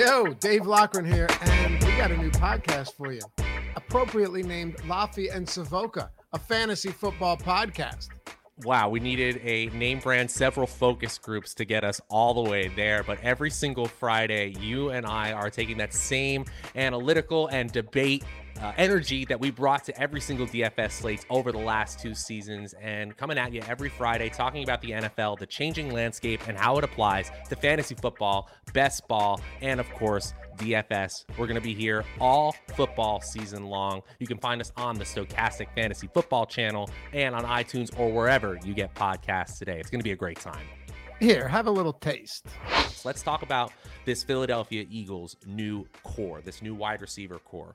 Yo, Dave Loughran here, and we got a new podcast for you, appropriately named Loughy and Savoca, a fantasy football podcast. Wow, we needed a name brand, several focus groups to get us all the way there. But every single Friday, you and I are taking that same analytical and debate uh, energy that we brought to every single DFS slates over the last two seasons and coming at you every Friday talking about the NFL, the changing landscape, and how it applies to fantasy football, best ball, and of course, DFS. We're going to be here all football season long. You can find us on the Stokastic Fantasy Football channel and on iTunes or wherever you get podcasts today. It's going to be a great time. Here, have a little taste. Let's talk about this Philadelphia Eagles new corps, this new wide receiver corps.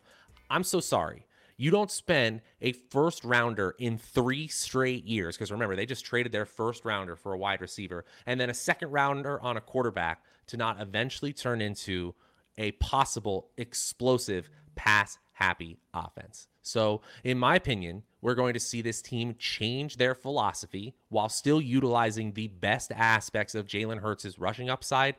I'm so sorry. You don't spend a first rounder in three straight years, because remember, they just traded their first rounder for a wide receiver, and then a second rounder on a quarterback to not eventually turn into a possible explosive pass happy offense. So, in my opinion, we're going to see this team change their philosophy while still utilizing the best aspects of Jalen Hurts' rushing upside.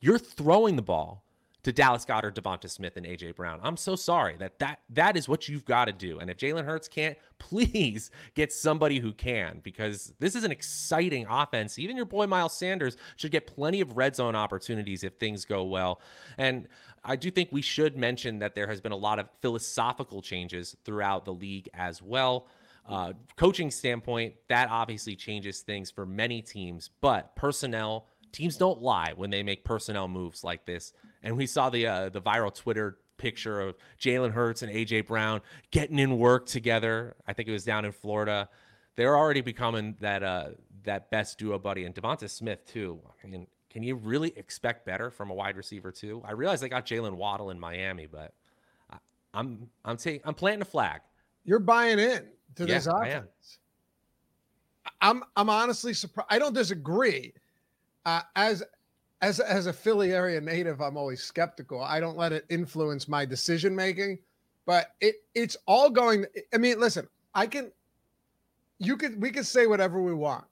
You're throwing the ball to Dallas Goedert, Devonta Smith, and AJ Brown. I'm so sorry that that that is what you've got to do. And if Jalen Hurts can't, please get somebody who can, because this is an exciting offense. Even your boy Miles Sanders should get plenty of red zone opportunities if things go well. And I do think we should mention that there has been a lot of philosophical changes throughout the league as well. Uh, coaching standpoint, that obviously changes things for many teams, but personnel teams don't lie when they make personnel moves like this. And we saw the uh, the viral Twitter picture of Jalen Hurts and AJ Brown getting in work together. I think it was down in Florida. They're already becoming that uh, that best duo buddy, and Devonta Smith too. I mean, can you really expect better from a wide receiver too? I realize they got Jaylen Waddle in Miami, but I, I'm I'm taking I'm planting a flag. You're buying in to yeah, this offense. I'm I'm honestly surprised. I don't disagree. Uh, as as as a Philly area native, I'm always skeptical. I don't let it influence my decision making, but it it's all going. I mean, listen, I can, you could, we could say whatever we want,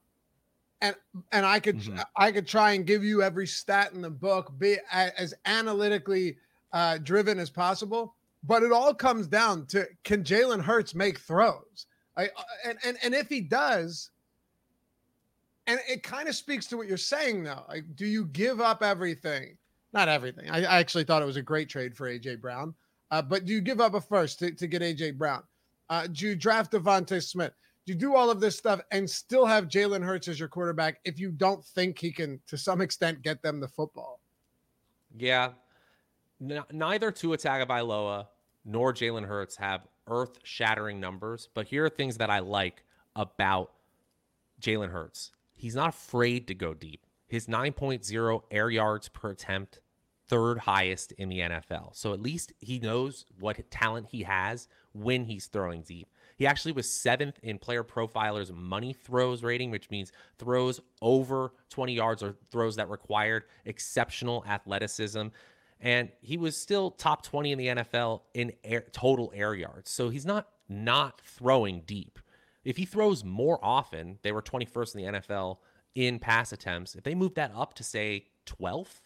and and I could mm-hmm. I could try and give you every stat in the book, be as analytically uh, driven as possible. But it all comes down to can Jalen Hurts make throws? I, uh, and and and if he does, and it kind of speaks to what you're saying, though. Like, do you give up everything? Not everything. I, I actually thought it was a great trade for AJ Brown. Uh, but do you give up a first to, to get AJ Brown? Uh, do you draft Devonta Smith? Do you do all of this stuff and still have Jalen Hurts as your quarterback if you don't think he can, to some extent, get them the football? Yeah. N- neither Tua Tagovailoa nor Jalen Hurts have earth-shattering numbers, but here are things that I like about Jalen Hurts he's not afraid to go deep. His 9.0 air yards per attempt, third highest in the NFL. So at least he knows what talent he has when he's throwing deep. He actually was seventh in Player Profiler's money throws rating, which means throws over 20 yards or throws that required exceptional athleticism. And he was still top 20 in the NFL in air, total air yards. So he's not not throwing deep. If he throws more often, they were 21st in the NFL in pass attempts. If they move that up to say 12th,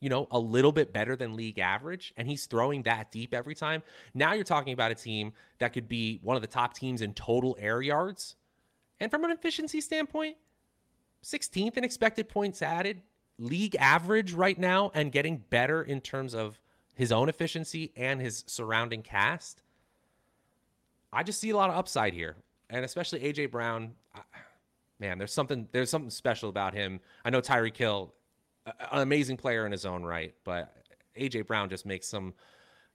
you know, a little bit better than league average, and he's throwing that deep every time. Now you're talking about a team that could be one of the top teams in total air yards And from an efficiency standpoint, 16th in expected points added, league average right now, and getting better in terms of his own efficiency and his surrounding cast. I just see a lot of upside here, and especially AJ Brown. Man, there's something there's something special about him. I know Tyreek Hill, an amazing player in his own right, but AJ Brown just makes some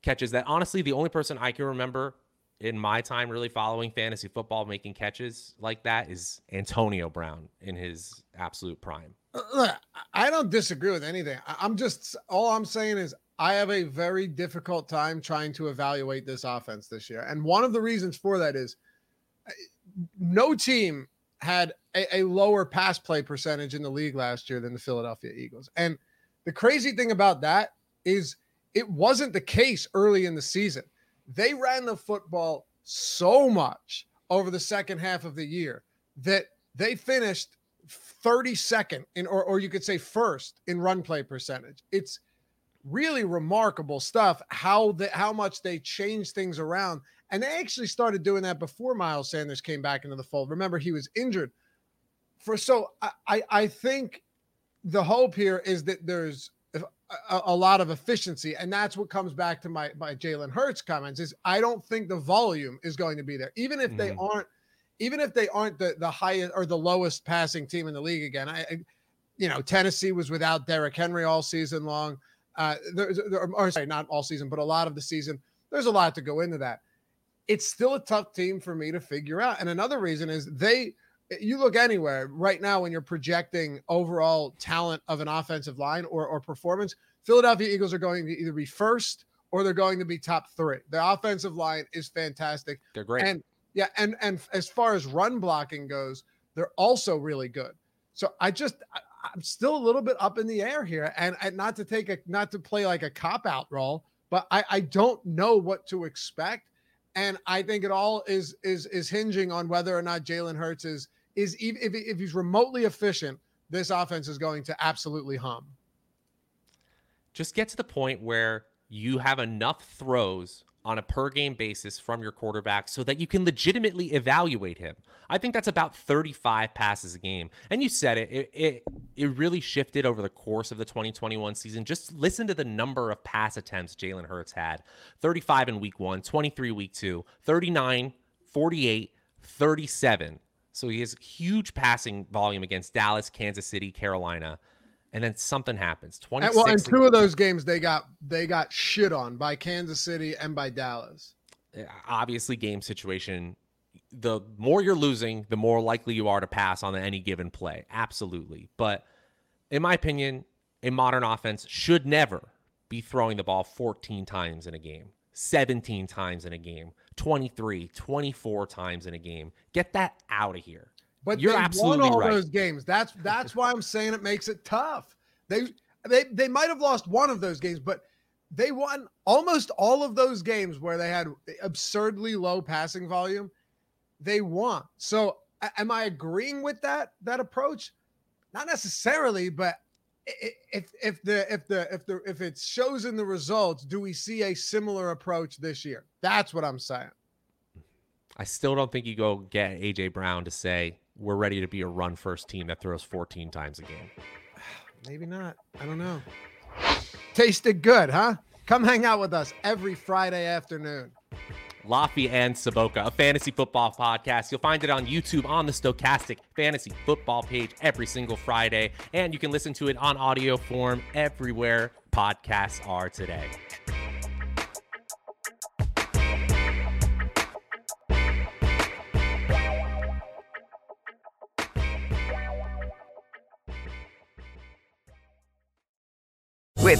catches that honestly the only person I can remember in my time really following fantasy football making catches like that is Antonio Brown in his absolute prime. Uh, I don't disagree with anything. I'm just all I'm saying is I have a very difficult time trying to evaluate this offense this year. And one of the reasons for that is no team had a, a lower pass play percentage in the league last year than the Philadelphia Eagles. And the crazy thing about that is it wasn't the case early in the season. They ran the football so much over the second half of the year that they finished 32nd in or, or you could say first in run play percentage. It's really remarkable stuff how the how much they changed things around. And they actually started doing that before Miles Sanders came back into the fold. Remember, he was injured. For so I I think the hope here is that there's a, a, lot of efficiency, and that's what comes back to my my Jalen Hurts comments. Is I don't think the volume is going to be there, even if mm-hmm. they aren't, even if they aren't the the highest or the lowest passing team in the league again. I, I you know, Tennessee was without Derrick Henry all season long. Uh, there's, there, or sorry, not all season, but a lot of the season. There's a lot to go into that. It's still a tough team for me to figure out. And another reason is they you look anywhere right now when you're projecting overall talent of an offensive line or, or performance, Philadelphia Eagles are going to either be first or they're going to be top three. The offensive line is fantastic. They're great. And yeah, and and as far as run blocking goes, they're also really good. So I just I, am still a little bit up in the air here, and, and not to take a not to play like a cop out role, but I I don't know what to expect, and I think it all is is is hinging on whether or not Jalen Hurts is is if, if he's remotely efficient, this offense is going to absolutely hum. Just get to the point where you have enough throws on a per game basis from your quarterback so that you can legitimately evaluate him. I think that's about 35 passes a game. And you said it, it, it, it really shifted over the course of the 2021 season. Just listen to the number of pass attempts Jalen Hurts had 35 in week one, 23 week two, 39, 48, 37. So he has huge passing volume against Dallas, Kansas City, Carolina, and then something happens. Twenty. Well, in two of those games, they got they got shit on by Kansas City and by Dallas. Uh, obviously, game situation. The more you're losing, the more likely you are to pass on any given play. Absolutely, but in my opinion, a modern offense should never be throwing the ball 14 times in a game, 17 times in a game 23, 24 times in a game. Get that out of here. But you're absolutely won all right. those games. That's that's why I'm saying it makes it tough. They they they might have lost one of those games, but they won almost all of those games where they had absurdly low passing volume. They won. So am I agreeing with that that approach? Not necessarily, but if if the if the if the if it shows in the results, do we see a similar approach this year? That's what I'm saying. I still don't think you go get AJ Brown to say we're ready to be a run first team that throws 14 times a game. Maybe not. I don't know. Tasted good, huh? Come hang out with us every Friday afternoon. Loughy and Savoca, a fantasy football podcast. You'll find it on YouTube on the Stokastic Fantasy Football page every single Friday, and you can listen to it on audio form everywhere podcasts are today.